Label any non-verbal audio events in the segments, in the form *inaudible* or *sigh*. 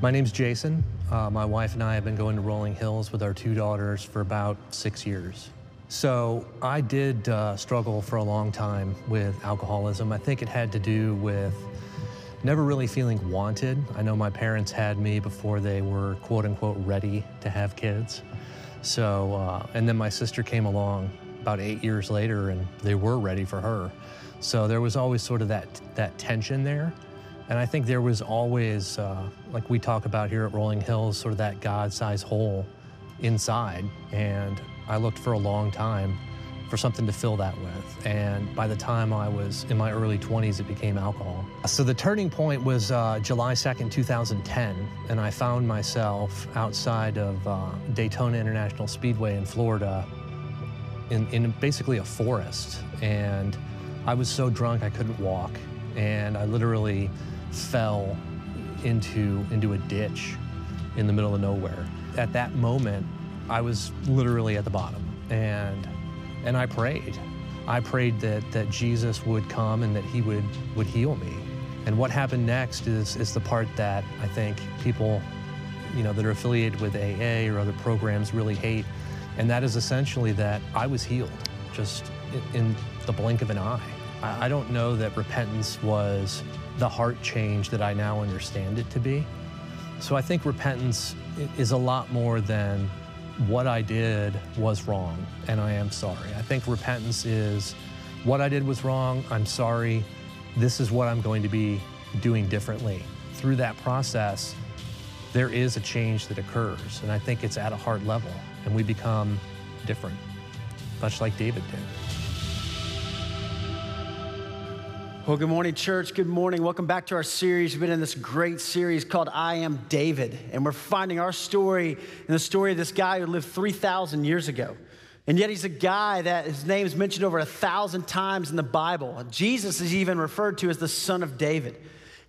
My name's Jason. Uh, my wife and I have been going to Rolling Hills with our two daughters for about six years. So I did uh, struggle for a long time with alcoholism. I think it had to do with never really feeling wanted. I know my parents had me before they were quote unquote ready to have kids. So, uh, and then my sister came along about eight years later and they were ready for her. So there was always sort of that, that tension there. And I think there was always, uh, like we talk about here at Rolling Hills, sort of that God sized hole inside. And I looked for a long time for something to fill that with. And by the time I was in my early 20s, it became alcohol. So the turning point was uh, July 2nd, 2010. And I found myself outside of uh, Daytona International Speedway in Florida in, in basically a forest. And I was so drunk I couldn't walk. And I literally fell into, into a ditch in the middle of nowhere. At that moment, I was literally at the bottom and, and I prayed. I prayed that, that Jesus would come and that he would, would heal me. And what happened next is, is the part that I think people you know, that are affiliated with AA or other programs really hate. And that is essentially that I was healed just in, the blink of an eye. I don't know that repentance was the heart change that I now understand it to be. So I think repentance is a lot more than what I did was wrong and I am sorry. I think repentance is what I did was wrong, I'm sorry, this is what I'm going to be doing differently. Through that process, there is a change that occurs, and I think it's at a heart level, and we become different, much like David did. Well, good morning, church. Good morning. Welcome back to our series. We've been in this great series called I Am David, and we're finding our story in the story of this guy who lived 3,000 years ago. And yet, he's a guy that his name is mentioned over a thousand times in the Bible. Jesus is even referred to as the son of David.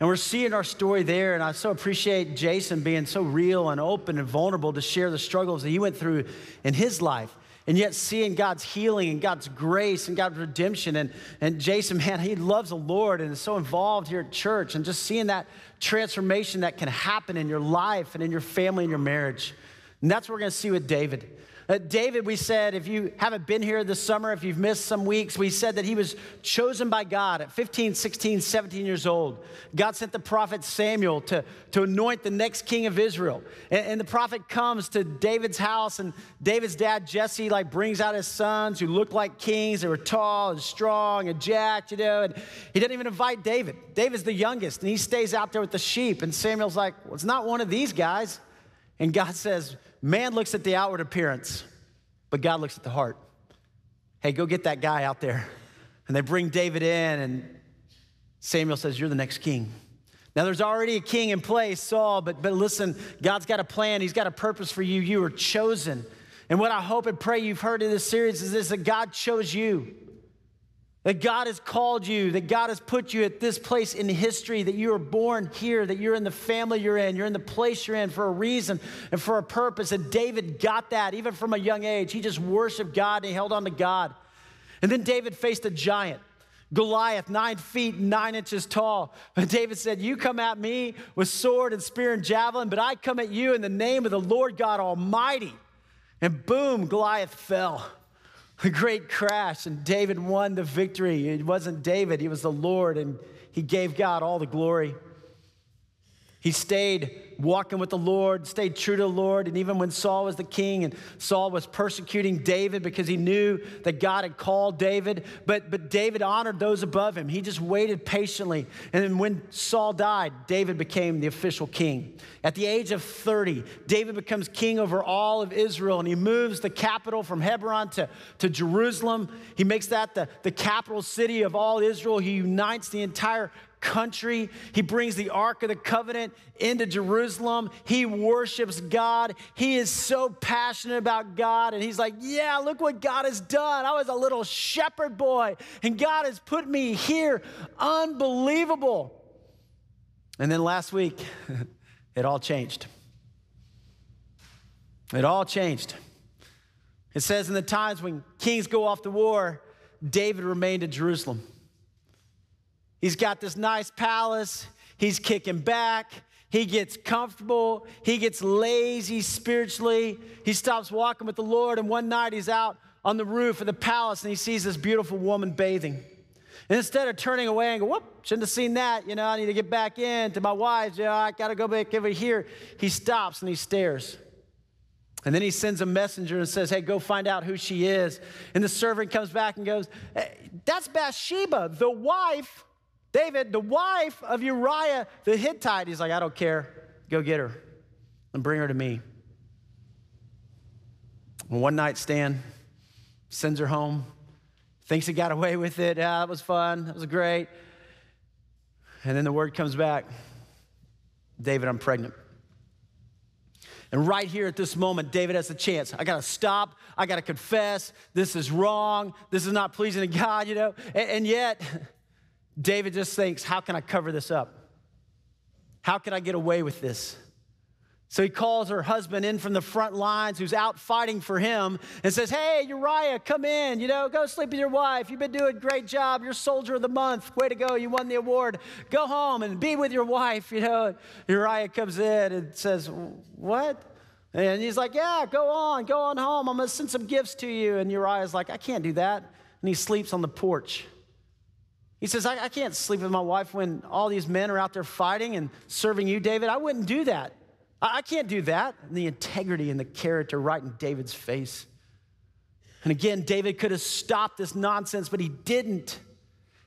And we're seeing our story there, and I so appreciate Jason being so real and open and vulnerable to share the struggles that he went through in his life and yet seeing God's healing and God's grace and God's redemption. And, and Jason, man, he loves the Lord and is so involved here at church and just seeing that transformation that can happen in your life and in your family and your marriage. And that's what we're going to see with David. Uh, David, we said, if you haven't been here this summer, if you've missed some weeks, we said that he was chosen by God at 15, 16, 17 years old. God sent the prophet Samuel to, to anoint the next king of Israel. And, and the prophet comes to David's house, and David's dad, Jesse, like brings out his sons who looked like kings. They were tall and strong and jacked, you know, and he didn't even invite David. David's the youngest, and he stays out there with the sheep. And Samuel's like, well, it's not one of these guys. And God *laughs* says, Man looks at the outward appearance, but God looks at the heart. Hey, go get that guy out there. And they bring David in, and Samuel says, You're the next king. Now, there's already a king in place, Saul, but, but listen, God's got a plan. He's got a purpose for you. You are chosen. And what I hope and pray you've heard in this series is this that God chose you. That God has called you, that God has put you at this place in history, that you are born here, that you're in the family you're in, you're in the place you're in for a reason and for a purpose. And David got that even from a young age. He just worshiped God and he held on to God. And then David faced a giant. Goliath, nine feet, nine inches tall. And David said, You come at me with sword and spear and javelin, but I come at you in the name of the Lord God Almighty. And boom, Goliath fell *laughs* a great crash, and David won the victory. It wasn't David, it was the Lord, and he gave God all the glory. He stayed walking with the Lord, stayed true to the Lord. And even when Saul was the king and Saul was persecuting David because he knew that God had called David, but, but David honored those above him. He just waited patiently. And then when Saul died, David became the official king. At the age of 30, David becomes king over all of Israel and he moves the capital from Hebron to, to Jerusalem. He makes that the, the capital city of all Israel. He unites the entire country. He brings the Ark of the Covenant into Jerusalem. He worships God. He is so passionate about God. And he's like, Yeah, look what God has done. I was a little shepherd boy, and God has put me here. Unbelievable. And then last week, *laughs* it all changed. It all changed. It says in the times when kings go off to war, David remained in Jerusalem. He's got this nice palace. He's kicking back. He gets comfortable. He gets lazy spiritually. He stops walking with the Lord. And one night he's out on the roof of the palace and he sees this beautiful woman bathing. And instead of turning away and go, whoop, shouldn't have seen that, you know, I need to get back in to my wives, you know, I got to go back over here. He stops and he stares. And then he sends a messenger and says, Hey, go find out who she is. And the servant comes back and goes, hey, That's Bathsheba, the wife, David, the wife of Uriah the Hittite. He's like, I don't care. Go get her and bring her to me. One night stand, sends her home, thinks he got away with it. Yeah, it was fun. It was great. And then the word comes back David, I'm pregnant. And right here at this moment, David has a chance. I got to stop. I got to confess. This is wrong. This is not pleasing to God, you know. And, and, yet, David just thinks, how can I cover this up? How can I get away with this? So he calls her husband in from the front lines who's out fighting for him and says, Hey, Uriah, come in. You know, go sleep with your wife. You've been doing a great job. You're soldier of the month. Way to go. You won the award. Go home and be with your wife. *laughs* You know, Uriah comes in and says, What? And he's like, Yeah, go on. Go on home. I'm going to send some gifts to you. And Uriah's like, I can't do that. And he sleeps on the porch. He says, I, I can't sleep with my wife when all these men are out there fighting and serving you, David. I wouldn't do that. I can't do that. And the integrity and the character right in David's face. And again, David could have stopped this nonsense, but he didn't.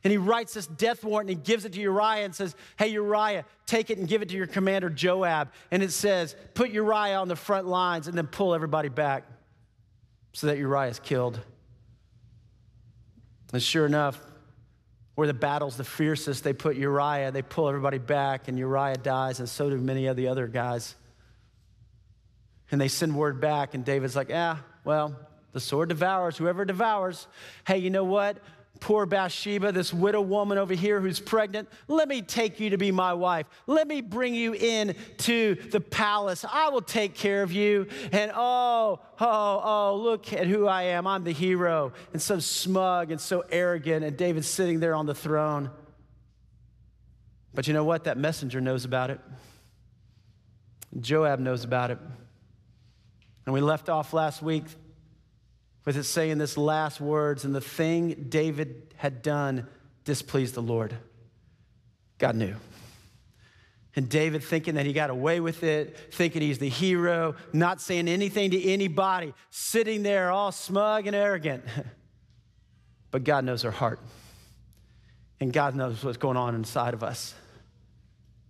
And he writes this death warrant and he gives it to Uriah and says, Hey, Uriah, take it and give it to your commander Joab. And it says, Put Uriah on the front lines and then pull everybody back so that Uriah is killed. And sure enough, where the battle's the fiercest, they put Uriah, they pull everybody back, and Uriah dies, and so do many of the other guys. And they send word back, and David's like, yeah, well, the sword devours whoever devours. Hey, you know what? Poor Bathsheba, this widow woman over here who's pregnant, let me take you to be my wife. Let me bring you in to the palace. I will take care of you. And oh, oh, oh, look at who I am. I'm the hero. And so smug and so arrogant. And David's sitting there on the throne. But you know what? That messenger knows about it. Joab knows about it. And we left off last week with it saying this last words, and the thing David had done displeased the Lord. God knew. And David thinking that he got away with it, thinking he's the hero, not saying anything to anybody, sitting there all smug and arrogant. *laughs* But God knows our heart. And God knows what's going on inside of us.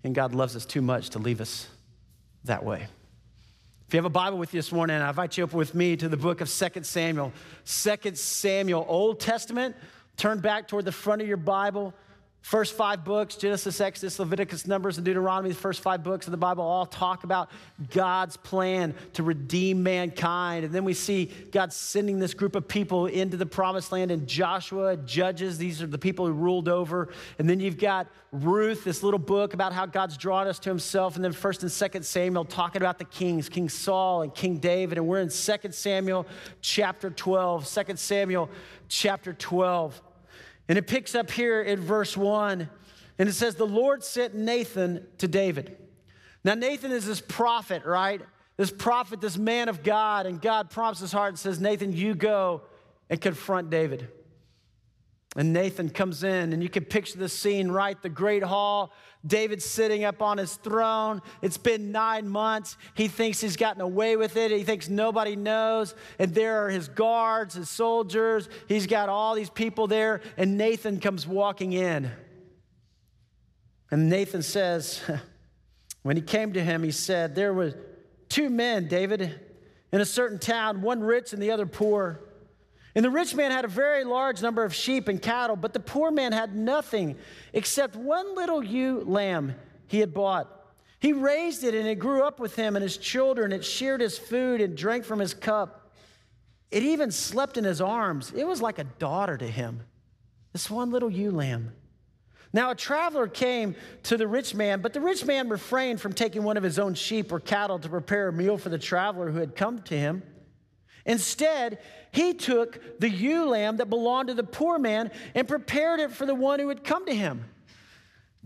And God loves us too much to leave us that way. If you have a Bible with you this morning, I invite you up with me to the book of 2 Samuel. 2 Samuel, Old Testament. Turn back toward the front of your Bible. First five books Genesis, Exodus, Leviticus, Numbers, and Deuteronomy, the first five books of the Bible all talk about God's plan to redeem mankind. And then we see God sending this group of people into the promised land and Joshua, Judges. These are the people who ruled over. And then you've got Ruth, this little book about how God's drawn us to himself. And then 1st and 2nd Samuel talking about the kings, King Saul and King David. And we're in 2nd Samuel chapter 12. 2nd Samuel chapter 12. And it picks up here in verse 1, and it says, The Lord sent Nathan to David. Now, Nathan is this prophet, right? This prophet, this man of God, and God prompts his heart and says, Nathan, you go and confront David. And Nathan comes in, and you can picture the scene, right? The great hall, David sitting up on his throne. It's been nine months. He thinks he's gotten away with it. He thinks nobody knows. And there are his guards, his soldiers. He's got all these people there. And Nathan comes walking in. And Nathan says, *laughs* when he came to him, he said, There were two men, David, in a certain town, one rich and the other poor. And the rich man had a very large number of sheep and cattle, but the poor man had nothing except one little ewe lamb he had bought. He raised it and it grew up with him and his children. It shared his food and drank from his cup. It even slept in his arms. It was like a daughter to him, this one little ewe lamb. Now, a traveler came to the rich man, but the rich man refrained from taking one of his own sheep or cattle to prepare a meal for the traveler who had come to him. Instead, he took the ewe lamb that belonged to the poor man and prepared it for the one who had come to him.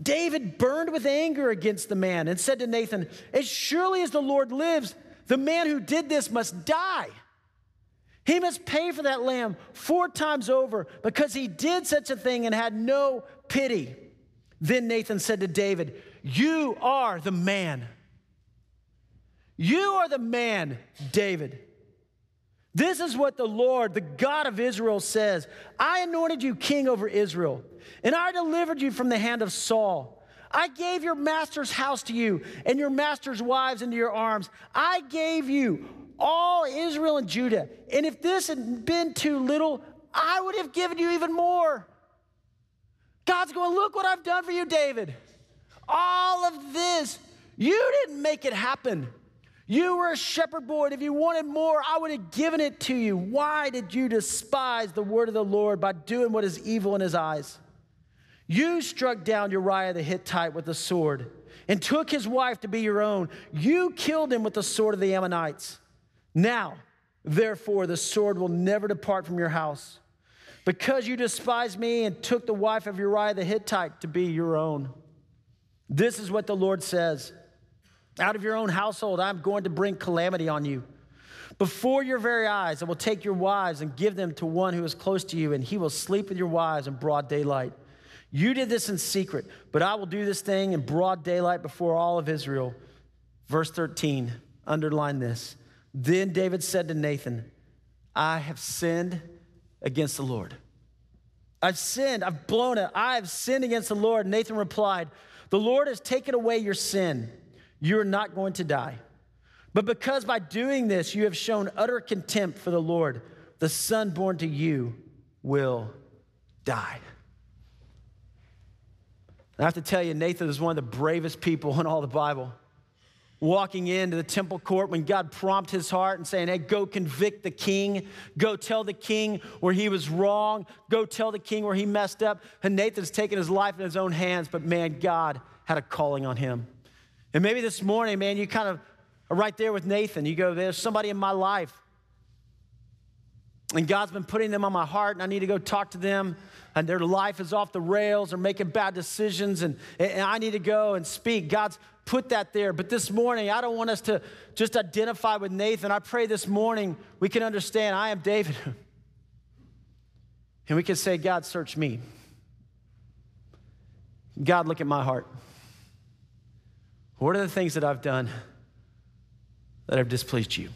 David burned with anger against the man and said to Nathan, As surely as the Lord lives, the man who did this must die. He must pay for that lamb four times over because he did such a thing and had no pity. Then Nathan said to David, You are the man. You are the man, David. This is what the Lord, the God of Israel, says I anointed you king over Israel, and I delivered you from the hand of Saul. I gave your master's house to you and your master's wives into your arms. I gave you all Israel and Judah. And if this had been too little, I would have given you even more. God's going, Look what I've done for you, David. All of this, you didn't make it happen. You were a shepherd boy, and if you wanted more, I would have given it to you. Why did you despise the word of the Lord by doing what is evil in his eyes? You struck down Uriah the Hittite with a sword and took his wife to be your own. You killed him with the sword of the Ammonites. Now, therefore, the sword will never depart from your house because you despised me and took the wife of Uriah the Hittite to be your own. This is what the Lord says. Out of your own household, I'm going to bring calamity on you. Before your very eyes, I will take your wives and give them to one who is close to you, and he will sleep with your wives in broad daylight. You did this in secret, but I will do this thing in broad daylight before all of Israel. Verse 13, underline this. Then David said to Nathan, I have sinned against the Lord. I've sinned, I've blown it, I have sinned against the Lord. Nathan replied, The Lord has taken away your sin you are not going to die. But because by doing this you have shown utter contempt for the Lord, the son born to you will die. I have to tell you, Nathan is one of the bravest people in all the Bible. Walking into the temple court when God prompted his heart and saying, Hey, go convict the king. Go tell the king where he was wrong. Go tell the king where he messed up. And Nathan's taken his life in his own hands, but man, God had a calling on him. And maybe this morning, man, you kind of are right there with Nathan. You go, there's somebody in my life. And God's been putting them on my heart, and I need to go talk to them. And their life is off the rails, or making bad decisions, and, and I need to go and speak. God's put that there. But this morning, I don't want us to just identify with Nathan. I pray this morning we can understand I am David. *laughs* and we can say, God, search me. God, look at my heart. What are the things that I've done that have displeased you?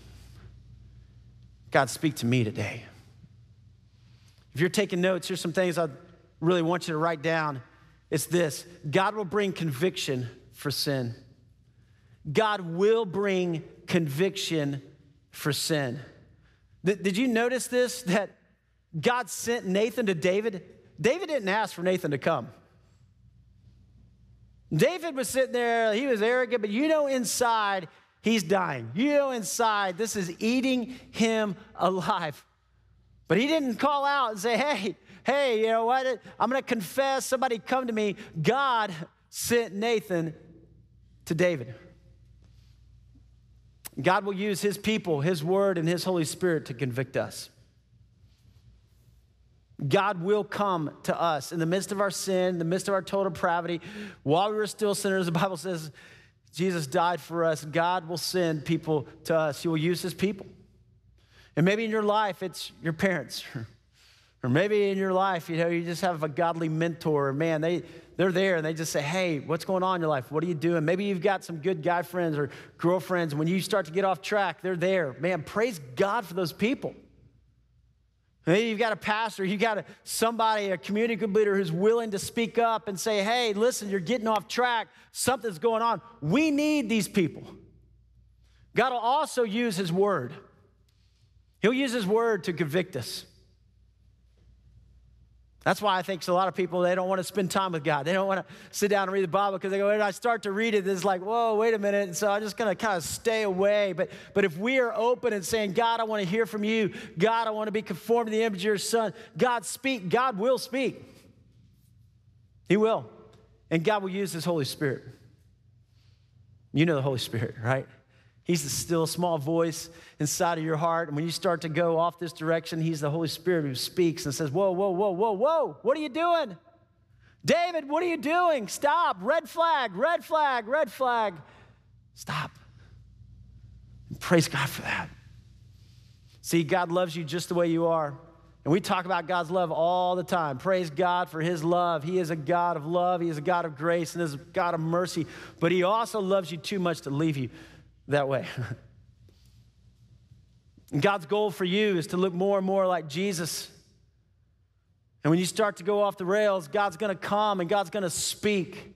God, speak to me today. If you're taking notes, here's some things I really want you to write down. It's this God will bring conviction for sin. God will bring conviction for sin. Did you notice this? That God sent Nathan to David? David didn't ask for Nathan to come. David was sitting there, he was arrogant, but you know inside he's dying. You know inside this is eating him alive. But he didn't call out and say, hey, hey, you know what? I'm going to confess. Somebody come to me. God sent Nathan to David. God will use his people, his word, and his Holy Spirit to convict us. God will come to us in the midst of our sin, in the midst of our total depravity. While we were still sinners, the Bible says Jesus died for us. God will send people to us. He will use his people. And maybe in your life, it's your parents. *laughs* Or maybe in your life, you know, you just have a godly mentor. Man, they, they're there and they just say, hey, what's going on in your life? What are you doing? Maybe you've got some good guy friends or girlfriends. When you start to get off track, they're there. Man, praise God for those people. Maybe you've got a pastor, you've got a, somebody, a community group leader who's willing to speak up and say, hey, listen, you're getting off track, something's going on. We need these people. God will also use His word, He'll use His word to convict us. That's why I think so a lot of people, they don't want to spend time with God. They don't want to sit down and read the Bible because they go, when I start to read it, it's like, whoa, wait a minute. And so I'm just going to kind of stay away. But, but if we are open and saying, God, I want to hear from you. God, I want to be conformed to the image of your son. God, speak. God will speak. He will. And God will use his Holy Spirit. You know the Holy Spirit, right? He's the still small voice inside of your heart. And when you start to go off this direction, He's the Holy Spirit who speaks and says, Whoa, whoa, whoa, whoa, whoa, what are you doing? David, what are you doing? Stop. Red flag, red flag, red flag. Stop. And praise God for that. See, God loves you just the way you are. And we talk about God's love all the time. Praise God for His love. He is a God of love, He is a God of grace, and is a God of mercy. But He also loves you too much to leave you that way. *laughs* God's goal for you is to look more and more like Jesus. And when you start to go off the rails, God's gonna come and God's gonna speak.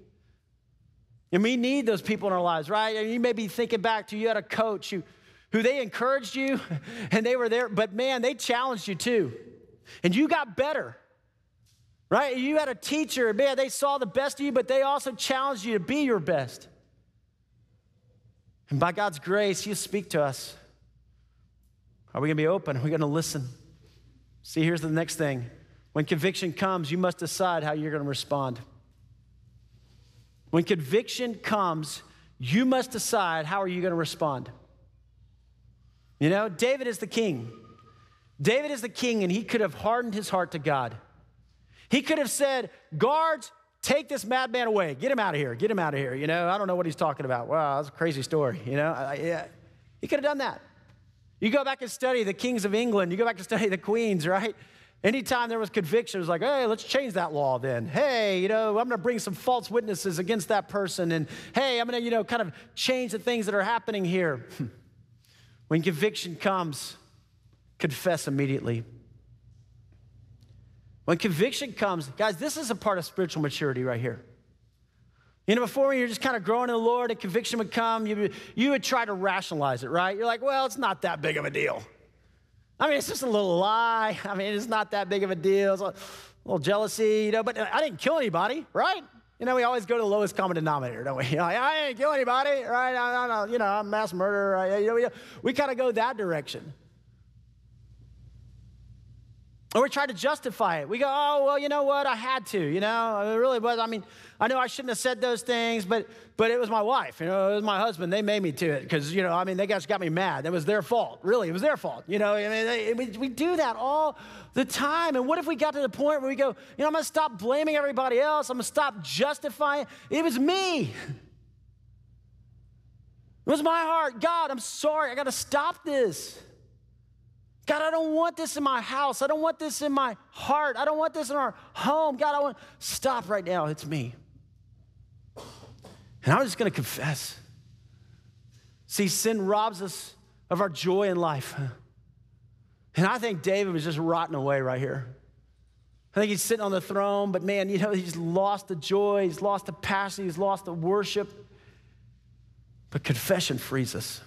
And we need those people in our lives, right? And you may be thinking back to you had a coach who, who they encouraged you *laughs* and they were there, but man, they challenged you too. And you got better, right? You had a teacher, man, they saw the best of you, but they also challenged you to be your best. And by God's grace, He'll speak to us. Are we gonna be open? Are we gonna listen? See, here's the next thing when conviction comes, you must decide how you're going to respond. When conviction comes, you must decide how are you going to respond. You know, David is the king. David is the king, and he could have hardened his heart to God. He could have said, Guards, take this madman away. Get him out of here. Get him out of here. You know, I don't know what he's talking about. Wow, that's a crazy story. You know, I, yeah. he could have done that. You go back and study the kings of England, you go back and study the queens, right? Anytime there was conviction, it was like, hey, let's change that law then. Hey, you know, I'm going to bring some false witnesses against that person. And hey, I'm going to, you know, kind of change the things that are happening here. *laughs* when conviction comes, confess immediately. When conviction comes, guys, this is a part of spiritual maturity right here. You know, before when you're just kind of growing in the Lord, a conviction would come, you, you would try to rationalize it, right? You're like, well, it's not that big of a deal. I mean, it's just a little lie. *laughs* I mean, it's not that big of a deal. It's a little jealousy, you know, but I didn't kill anybody, right? You know, we always go to the lowest common denominator, don't we? *laughs* Know, I didn't kill anybody, right? I, I, you know, I'm mass murderer. You know, we, we kind of go that direction. Or we try to justify it. We go, oh, well, you know what? I had to, you know? It really was. I mean, I know I shouldn't have said those things, but but it was my wife, you know, it was my husband. They made me to it because, you know, I mean, they guys got me mad. It was their fault. Really, it was their fault. You know, I mean, they, we, we do that all the time. And what if we got to the point where we go, you know, I'm going to stop blaming everybody else. I'm going to stop justifying. It was me. *laughs* It was my heart. God, I'm sorry. I got to stop this. God, I don't want this in my house. I don't want this in my heart. I don't want this in our home. God, I want stop right now. It's me. And I'm just going to confess. See, sin robs us of our joy in life. And I think David was just rotting away right here. I think he's sitting on the throne, but man, you know, he's lost the joy, he's lost the passion, he's lost the worship. But confession frees us.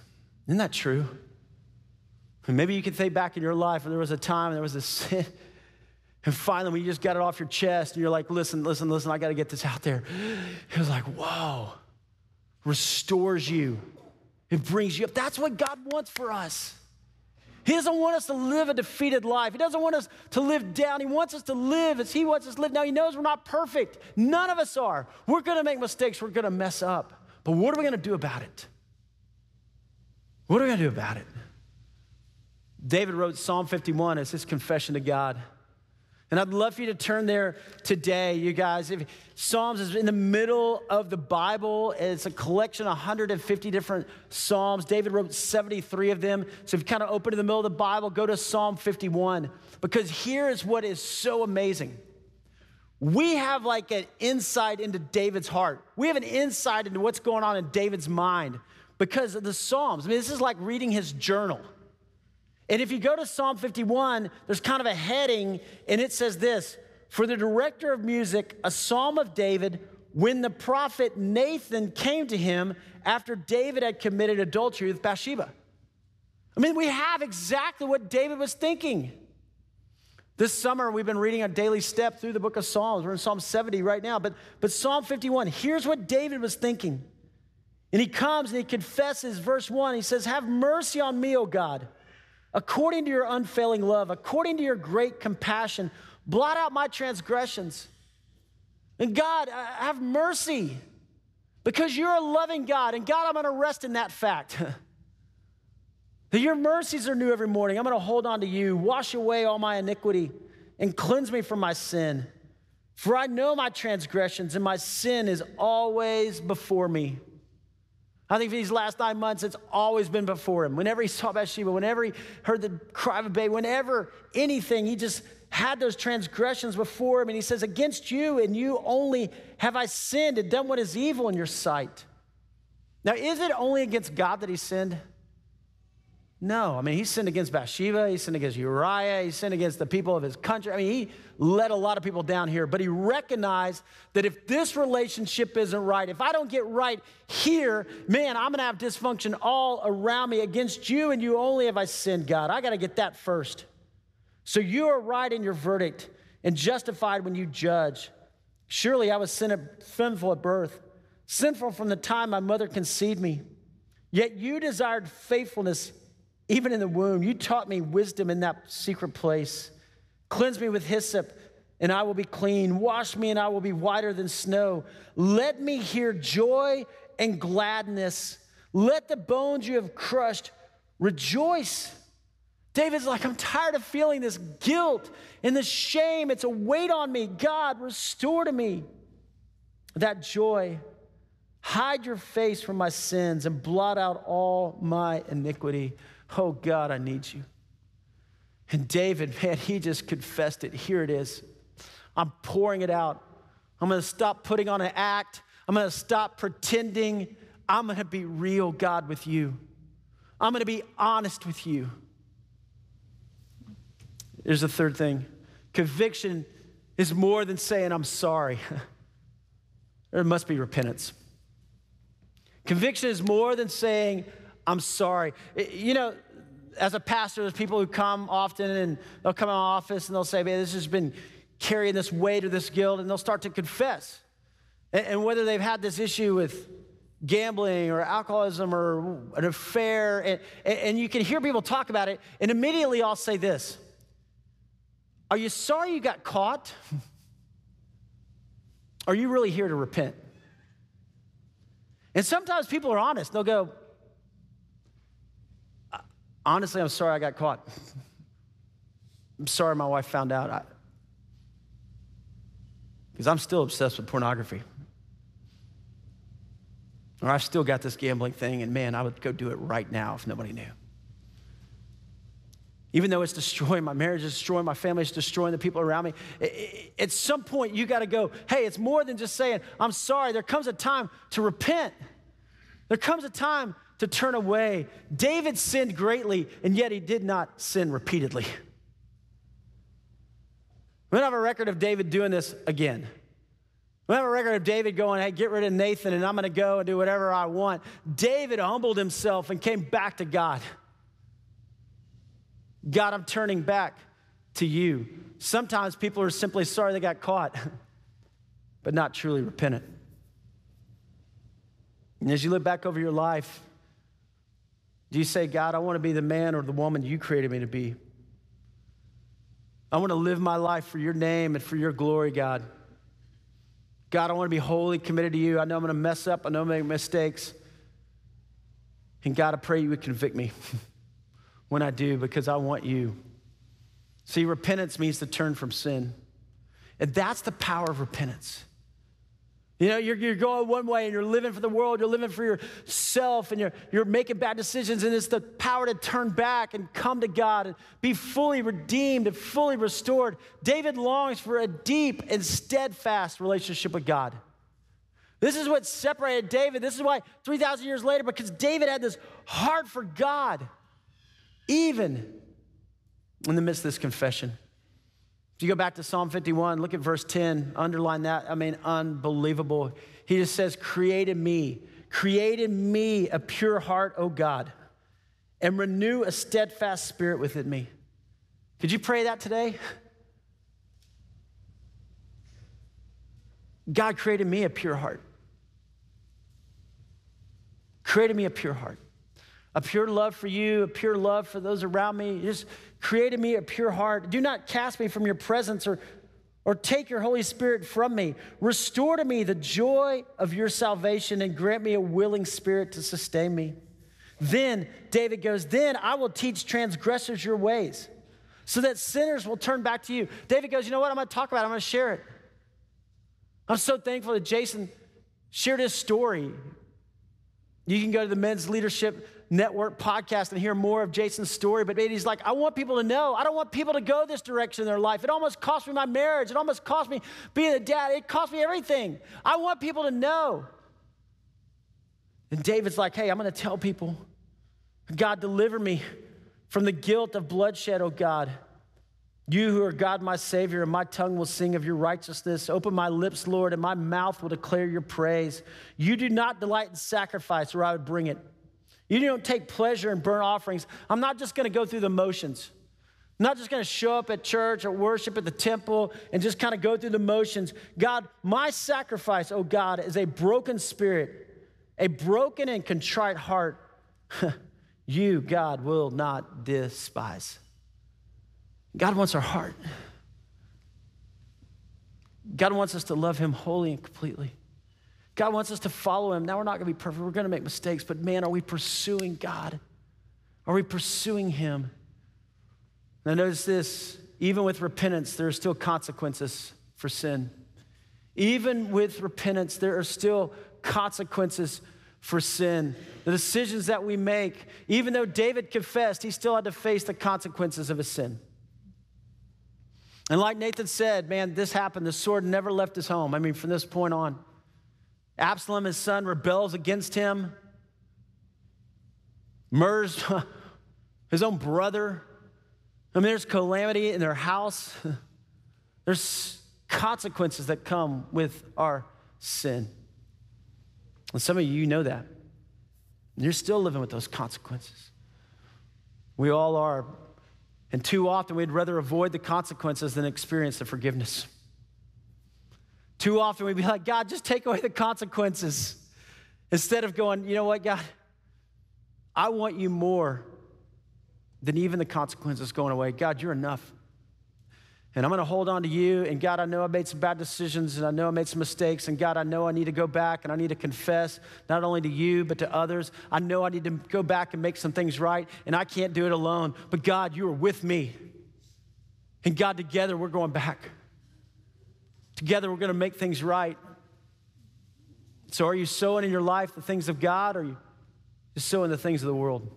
Isn't that true? And maybe you can think back in your life where there was a time there was a sin. *laughs* And finally, when you just got it off your chest and you're like, listen, listen, listen, I got to get this out there. It was like, whoa, restores you. It brings you up. That's what God wants for us. He doesn't want us to live a defeated life. He doesn't want us to live down. He wants us to live as He wants us to live. Now, He knows we're not perfect. None of us are. We're going to make mistakes. We're going to mess up. But what are we going to do about it? What are we going to do about it? David wrote Psalm 51 as his confession to God. And I'd love for you to turn there today, you guys. If Psalms is in the middle of the Bible. It's a collection of 150 different Psalms. David wrote 73 of them. So if you kind of open in the middle of the Bible, go to Psalm 51. Because here is what is so amazing. We have like an insight into David's heart. We have an insight into what's going on in David's mind because of the Psalms. I mean, this is like reading his journal. And if you go to Psalm 51, there's kind of a heading, and it says this For the director of music, a psalm of David, when the prophet Nathan came to him after David had committed adultery with Bathsheba. I mean, we have exactly what David was thinking. This summer, we've been reading a daily step through the book of Psalms. We're in Psalm 70 right now, but, but Psalm 51, here's what David was thinking. And he comes and he confesses, verse 1, he says, Have mercy on me, O God according to your unfailing love, according to your great compassion, blot out my transgressions. And God, have mercy because you're a loving God. And God, I'm going to rest in that fact. *laughs* that your mercies are new every morning. I'm going to hold on to you, wash away all my iniquity, and cleanse me from my sin. For I know my transgressions and my sin is always before me. I think for these last nine months, it's always been before him. Whenever he saw Bathsheba, whenever he heard the cry of a baby, whenever anything, he just had those transgressions before him. And he says, Against you and you only have I sinned and done what is evil in your sight. Now, is it only against God that he sinned? No, I mean, he sinned against Bathsheba, he sinned against Uriah, he sinned against the people of his country. I mean, he let a lot of people down here, but he recognized that if this relationship isn't right, if I don't get right here, man, I'm gonna have dysfunction all around me. Against you and you only have I sinned, God. I gotta get that first. So you are right in your verdict and justified when you judge. Surely I was sinful at birth, sinful from the time my mother conceived me. Yet you desired faithfulness even in the womb, you taught me wisdom in that secret place. Cleanse me with hyssop, and I will be clean. Wash me, and I will be whiter than snow. Let me hear joy and gladness. Let the bones you have crushed rejoice. David's like, I'm tired of feeling this guilt and this shame. It's a weight on me. God, restore to me that joy. Hide your face from my sins and blot out all my iniquity. Oh God, I need you. And David, man, he just confessed it. Here it is. I'm pouring it out. I'm going to stop putting on an act. I'm going to stop pretending. I'm going to be real, God, with you. I'm going to be honest with you. There's a third thing conviction is more than saying, I'm sorry. *laughs* there must be repentance. Conviction is more than saying, I'm sorry. You know, as a pastor, there's people who come often and they'll come in my office and they'll say, man, this has been carrying this weight or this guilt, and they'll start to confess. And, whether they've had this issue with gambling or alcoholism or an affair, and, and you can hear people talk about it, and immediately I'll say this Are you sorry you got caught? *laughs* Are you really here to repent? And sometimes people are honest. They'll go, honestly, I'm sorry I got caught. I'm sorry my wife found out. Because I'm still obsessed with pornography. Or I've still got this gambling thing, and man, I would go do it right now if nobody knew. Even though it's destroying my marriage, it's destroying my family, it's destroying the people around me. At some point, you got to go, hey, it's more than just saying, I'm sorry. There comes a time to repent. There comes a time to turn away. David sinned greatly, and yet he did not sin repeatedly. We don't have a record of David doing this again. We have a record of David going, hey, get rid of Nathan, and I'm going to go and do whatever I want. David humbled himself and came back to God. God, I'm turning back to you. Sometimes people are simply sorry they got caught, *laughs* but not truly repentant. And as you look back over your life, do you say, God, I want to be the man or the woman you created me to be? I want to live my life for your name and for your glory, God. God, I want to be wholly committed to you. I know I'm going to mess up, I know I'm going to make mistakes. And God, I pray you would convict me *laughs* when I do because I want you. See, repentance means to turn from sin. And that's the power of repentance. You know, you're, you're going one way and you're living for the world, you're living for yourself, and you're, you're making bad decisions, and it's the power to turn back and come to God and be fully redeemed and fully restored. David longs for a deep and steadfast relationship with God. This is what separated David. This is why 3,000 years later, because David had this heart for God, even in the midst of this confession. If you go back to Psalm 51, look at verse 10, underline that. I mean, unbelievable. He just says, Created me, created me a pure heart, O God, and renew a steadfast spirit within me. Could you pray that today? God created me a pure heart. Created me a pure heart. A pure love for you, a pure love for those around me. Just created me a pure heart. Do not cast me from your presence or, or take your Holy Spirit from me. Restore to me the joy of your salvation and grant me a willing spirit to sustain me. Then, David goes, Then I will teach transgressors your ways so that sinners will turn back to you. David goes, You know what? I'm going to talk about it. I'm going to share it. I'm so thankful that Jason shared his story. You can go to the Men's Leadership Network podcast and hear more of Jason's story. But he's like, I want people to know. I don't want people to go this direction in their life. It almost cost me my marriage. It almost cost me being a dad. It cost me everything. I want people to know. And David's like, hey, I'm going to tell people, God, deliver me from the guilt of bloodshed, oh God. You who are God, my Savior, and my tongue will sing of your righteousness. Open my lips, Lord, and my mouth will declare your praise. You do not delight in sacrifice, or I would bring it. You don't take pleasure in burnt offerings. I'm not just going to go through the motions. I'm not just going to show up at church or worship at the temple and just kind of go through the motions. God, my sacrifice, oh God, is a broken spirit, a broken and contrite heart. *laughs* you, God, will not despise. God wants our heart. God wants us to love Him wholly and completely. God wants us to follow Him. Now, we're not going to be perfect. We're going to make mistakes, but man, are we pursuing God? Are we pursuing Him? Now, notice this even with repentance, there are still consequences for sin. Even with repentance, there are still consequences for sin. The decisions that we make, even though David confessed, he still had to face the consequences of his sin. And like Nathan said, man, this happened. The sword never left his home. I mean, from this point on, Absalom, his son, rebels against him, murders *laughs* his own brother. I mean, there's calamity in their house. *laughs* There's consequences that come with our sin. And some of you know that. You're still living with those consequences. We all are. And too often we'd rather avoid the consequences than experience the forgiveness. Too often we'd be like, God, just take away the consequences. Instead of going, you know what, God, I want you more than even the consequences going away. God, you're enough. And I'm going to hold on to you. And God, I know I made some bad decisions and I know I made some mistakes. And God, I know I need to go back and I need to confess not only to you, but to others. I know I need to go back and make some things right. And I can't do it alone. But God, you are with me. And God, together we're going back. Together we're going to make things right. So are you sowing in your life the things of God or are you just sowing the things of the world?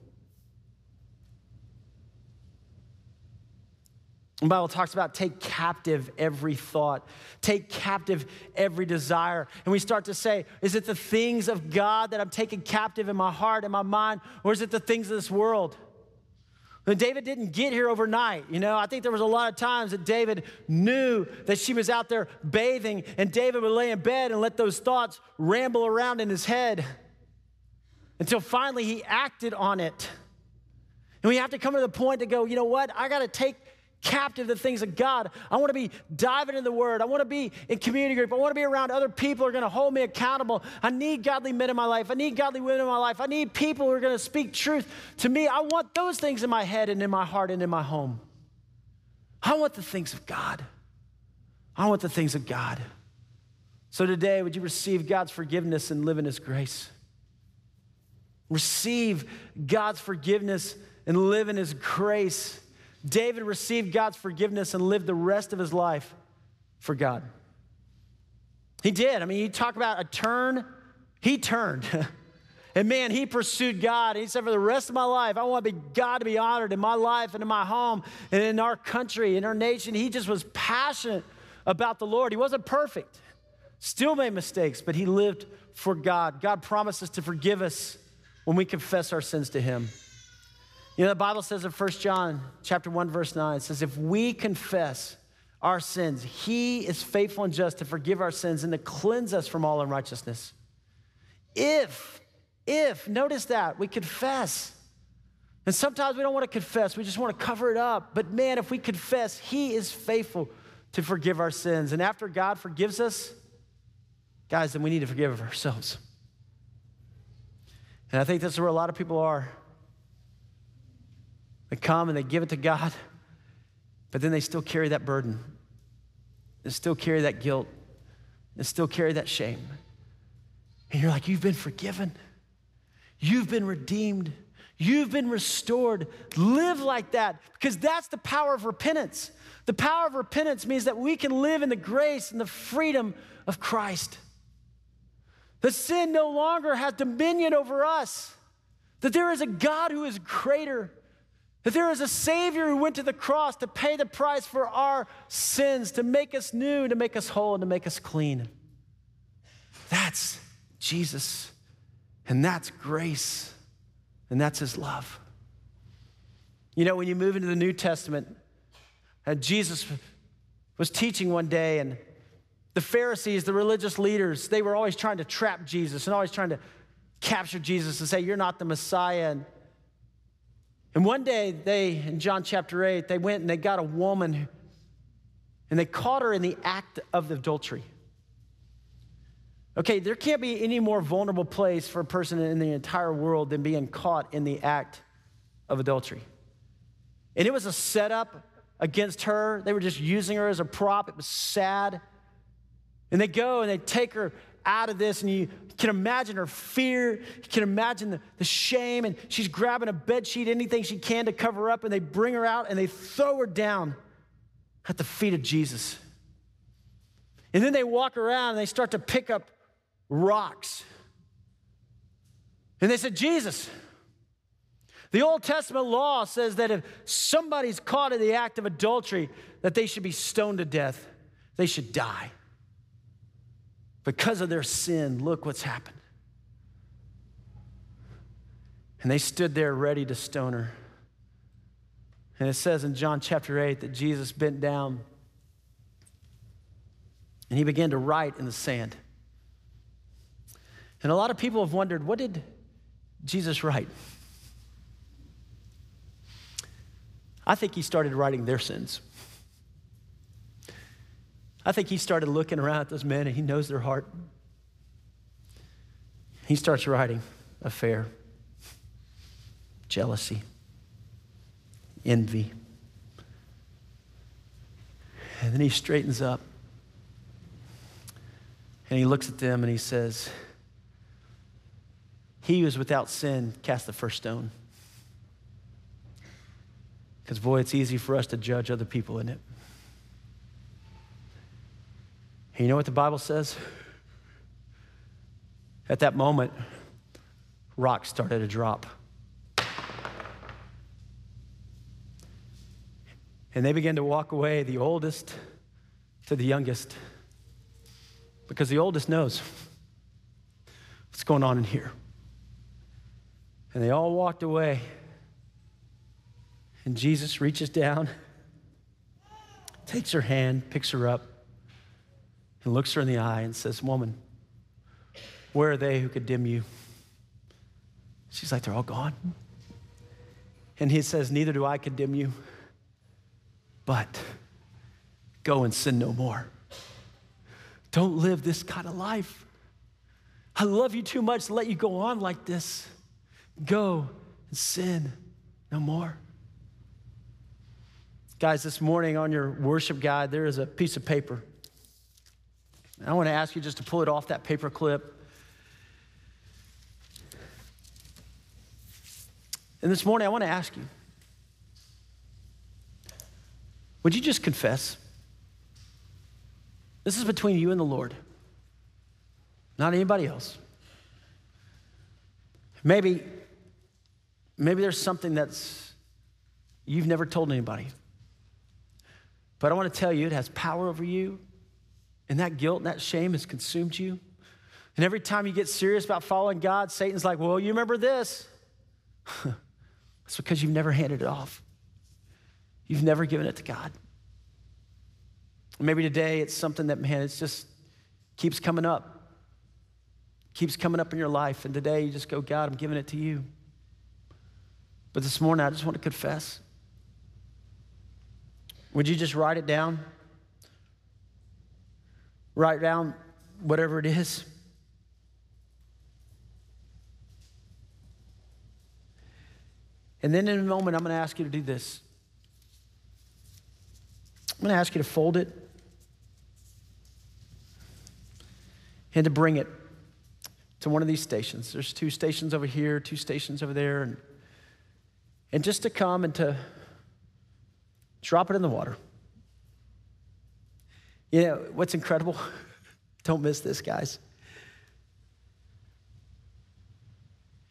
The Bible talks about take captive every thought, take captive every desire. And we start to say, is it the things of God that I'm taking captive in my heart and my mind, or is it the things of this world? And David didn't get here overnight. You know, I think there was a lot of times that David knew that she was out there bathing, and David would lay in bed and let those thoughts ramble around in his head until finally he acted on it. And we have to come to the point to go, you know what? I got to take captive the things of God. I want to be diving in the Word. I want to be in community group. I want to be around other people who are going to hold me accountable. I need godly men in my life. I need godly women in my life. I need people who are going to speak truth to me. I want those things in my head and in my heart and in my home. I want the things of God. I want the things of God. So today, would you receive God's forgiveness and live in His grace? Receive God's forgiveness and live in His grace. David received God's forgiveness and lived the rest of his life for God. He did. I mean, you talk about a turn, he turned. *laughs* and man, he pursued God. He said, For the rest of my life, I want to be God to be honored in my life and in my home and in our country, in our nation. He just was passionate about the Lord. He wasn't perfect, still made mistakes, but he lived for God. God promises to forgive us when we confess our sins to him. You know, the Bible says in 1 John chapter 1, verse 9, it says, if we confess our sins, he is faithful and just to forgive our sins and to cleanse us from all unrighteousness. If, if, notice that, we confess. And sometimes we don't want to confess, we just want to cover it up. But man, if we confess, he is faithful to forgive our sins. And after God forgives us, guys, then we need to forgive ourselves. And I think that's where a lot of people are. They come and they give it to God, but then they still carry that burden. They still carry that guilt. They still carry that shame. And you're like, You've been forgiven. You've been redeemed. You've been restored. Live like that because that's the power of repentance. The power of repentance means that we can live in the grace and the freedom of Christ. That sin no longer has dominion over us. That there is a God who is greater. That there is a Savior who went to the cross to pay the price for our sins, to make us new, to make us whole, and to make us clean. That's Jesus. And that's grace. And that's His love. You know, when you move into the New Testament, and Jesus was teaching one day, and the Pharisees, the religious leaders, they were always trying to trap Jesus and always trying to capture Jesus and say, You're not the Messiah. And, and one day, they, in John chapter 8, they went and they got a woman and they caught her in the act of adultery. Okay, there can't be any more vulnerable place for a person in the entire world than being caught in the act of adultery. And it was a setup against her. They were just using her as a prop. It was sad. And they go and they take her out of this, and you can imagine her fear. You can imagine the, the shame, and she's grabbing a bed sheet, anything she can to cover up, and they bring her out and they throw her down at the feet of Jesus. And then they walk around and they start to pick up rocks. And they said, Jesus, the Old Testament law says that if somebody's caught in the act of adultery, that they should be stoned to death. They should die. Because of their sin, look what's happened. And they stood there ready to stone her. And it says in John chapter 8 that Jesus bent down and he began to write in the sand. And a lot of people have wondered what did Jesus write? I think he started writing their sins. I think he started looking around at those men and he knows their heart. He starts writing affair, jealousy, envy. And then he straightens up and he looks at them and he says, He who is without sin cast the first stone. Because, boy, it's easy for us to judge other people, isn't it? And you know what the Bible says? At that moment, rocks started to drop. And they began to walk away, the oldest to the youngest, because the oldest knows what's going on in here. And they all walked away. And Jesus reaches down, takes her hand, picks her up, and looks her in the eye and says, Woman, where are they who condemn you? She's like, They're all gone. And he says, Neither do I condemn you, but go and sin no more. Don't live this kind of life. I love you too much to let you go on like this. Go and sin no more. Guys, this morning on your worship guide, there is a piece of paper. I want to ask you just to pull it off that paper clip. And this morning, I want to ask you would you just confess? This is between you and the Lord, not anybody else. Maybe, maybe there's something that's you've never told anybody. But I want to tell you, it has power over you. And that guilt and that shame has consumed you. And every time you get serious about following God, Satan's like, well, you remember this. *laughs* it's because you've never handed it off. You've never given it to God. Maybe today it's something that, man, it's just keeps coming up. Keeps coming up in your life. And today you just go, God, I'm giving it to you. But this morning I just want to confess. Would you just write it down? Write down whatever it is. And then in a moment, I'm going to ask you to do this. I'm going to ask you to fold it and to bring it to one of these stations. There's two stations over here, two stations over there, and, and just to come and to Drop it in the water. You know, what's incredible? *laughs* Don't miss this, guys.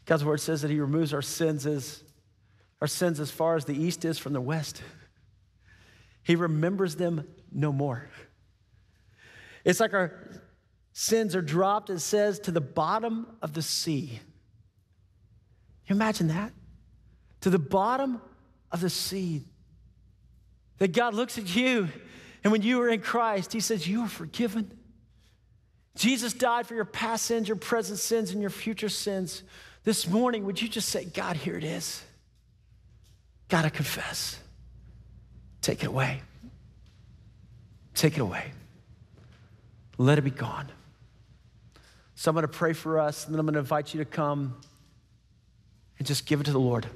God's word says that He removes our sins as our sins as far as the east is from the west. He remembers them no more. It's like our sins are dropped, it says, to the bottom of the sea. You imagine that? To the bottom of the sea. That God looks at you, and when you are in Christ, He says, You are forgiven. Jesus died for your past sins, your present sins, and your future sins. This morning, would you just say, God, here it is? Gotta confess. Take it away. Take it away. Let it be gone. So I'm to pray for us, and then I'm to invite you to come and just give it to the Lord.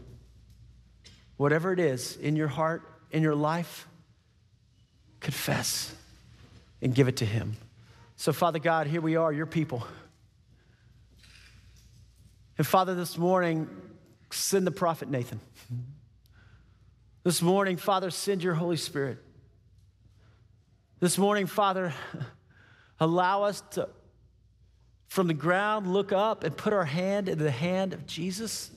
Whatever it is in your heart, in your life, confess and give it to Him. So, Father God, here we are, your people. And Father, this morning, send the prophet Nathan. This morning, Father, send your Holy Spirit. This morning, Father, allow us to, from the ground, look up and put our hand in the hand of Jesus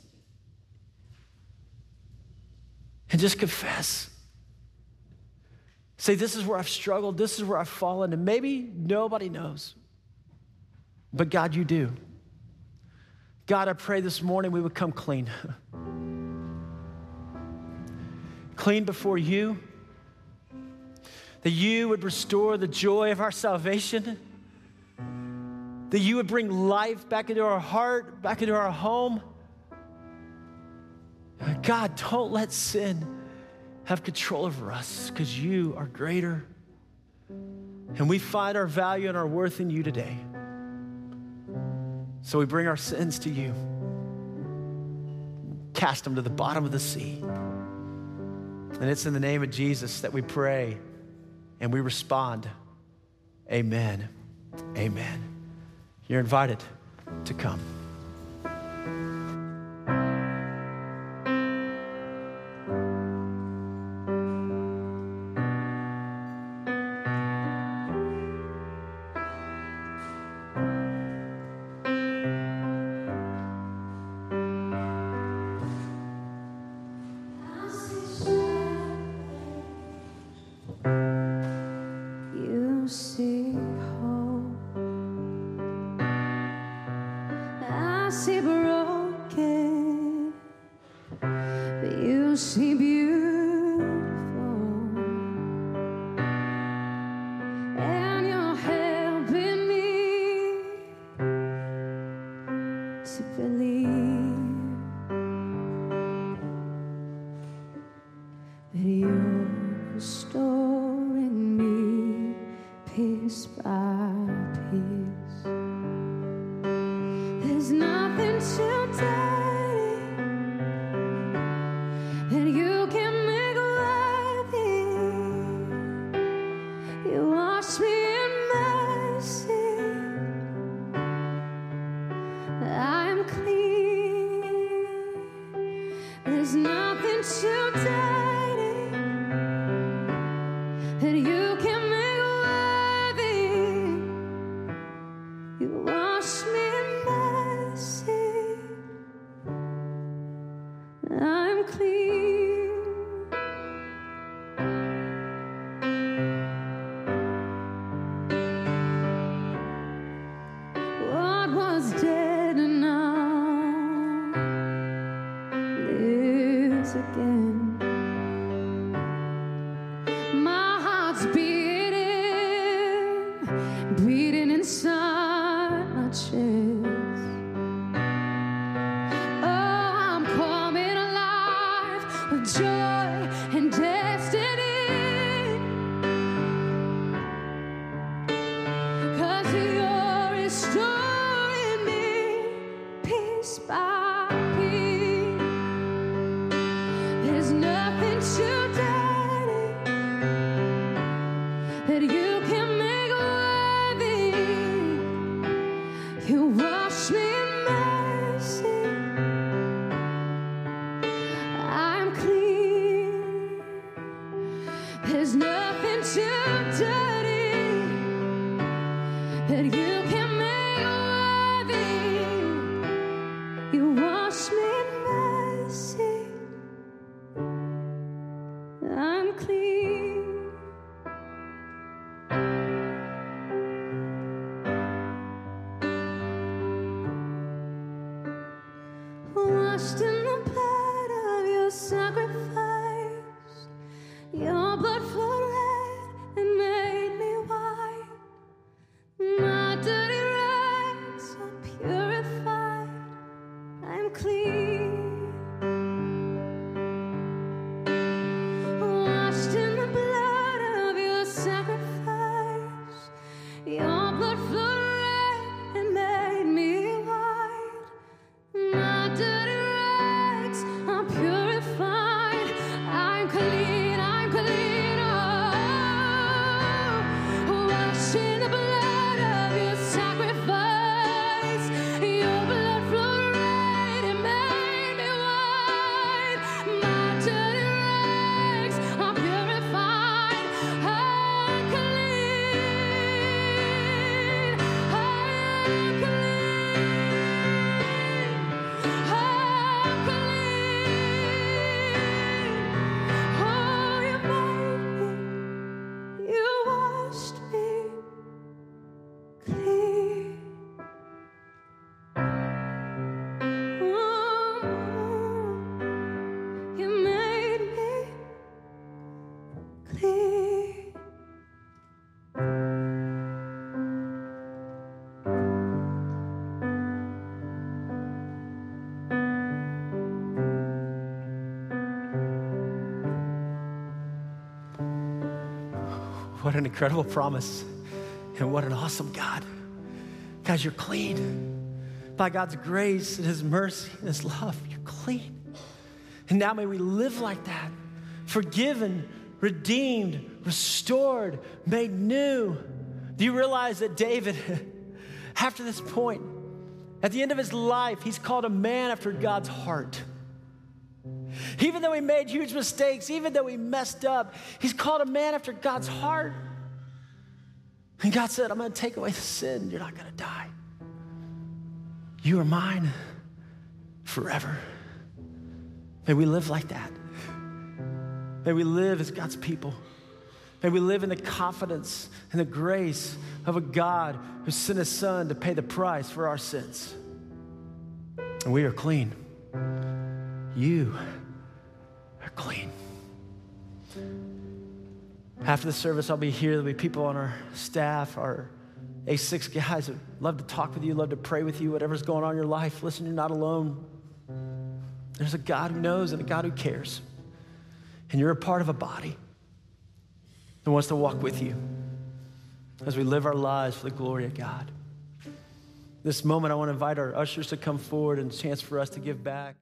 and just confess. Say, this is where I've struggled, this is where I've fallen, and maybe nobody knows. But God, you do. God, I pray this morning we would come clean. *laughs* clean before you that you would restore the joy of our salvation, that you would bring life back into our heart, back into our home. God, don't let sin have control over us because you are greater. And we find our value and our worth in you today. So we bring our sins to you, cast them to the bottom of the sea. And it's in the name of Jesus that we pray and we respond, Amen. Amen. You're invited to come. Washed an incredible promise. And what an awesome God. Guys, you're clean. By God's grace and His mercy and His love, you're clean. And now may we live like that forgiven, redeemed, restored, made new. Do you realize that David, *laughs* after this point, at the end of his life, he's called a man after God's heart. Even though he made huge mistakes, even though he messed up, he's called a man after God's heart. And God said, I'm going to take away the sin. You're not going to die. You are mine forever. May we live like that. May we live as God's people. May we live in the confidence and the grace of a God who sent his son to pay the price for our sins. And we are clean. You are clean. After the service, I'll be here. There'll be people on our staff, our A6 guys that love to talk with you, love to pray with you, whatever's going on in your life. Listen, you're not alone. There's a God who knows and a God who cares. And you're a part of a body that wants to walk with you as we live our lives for the glory of God. This moment, I want to invite our ushers to come forward and chance for us to give back.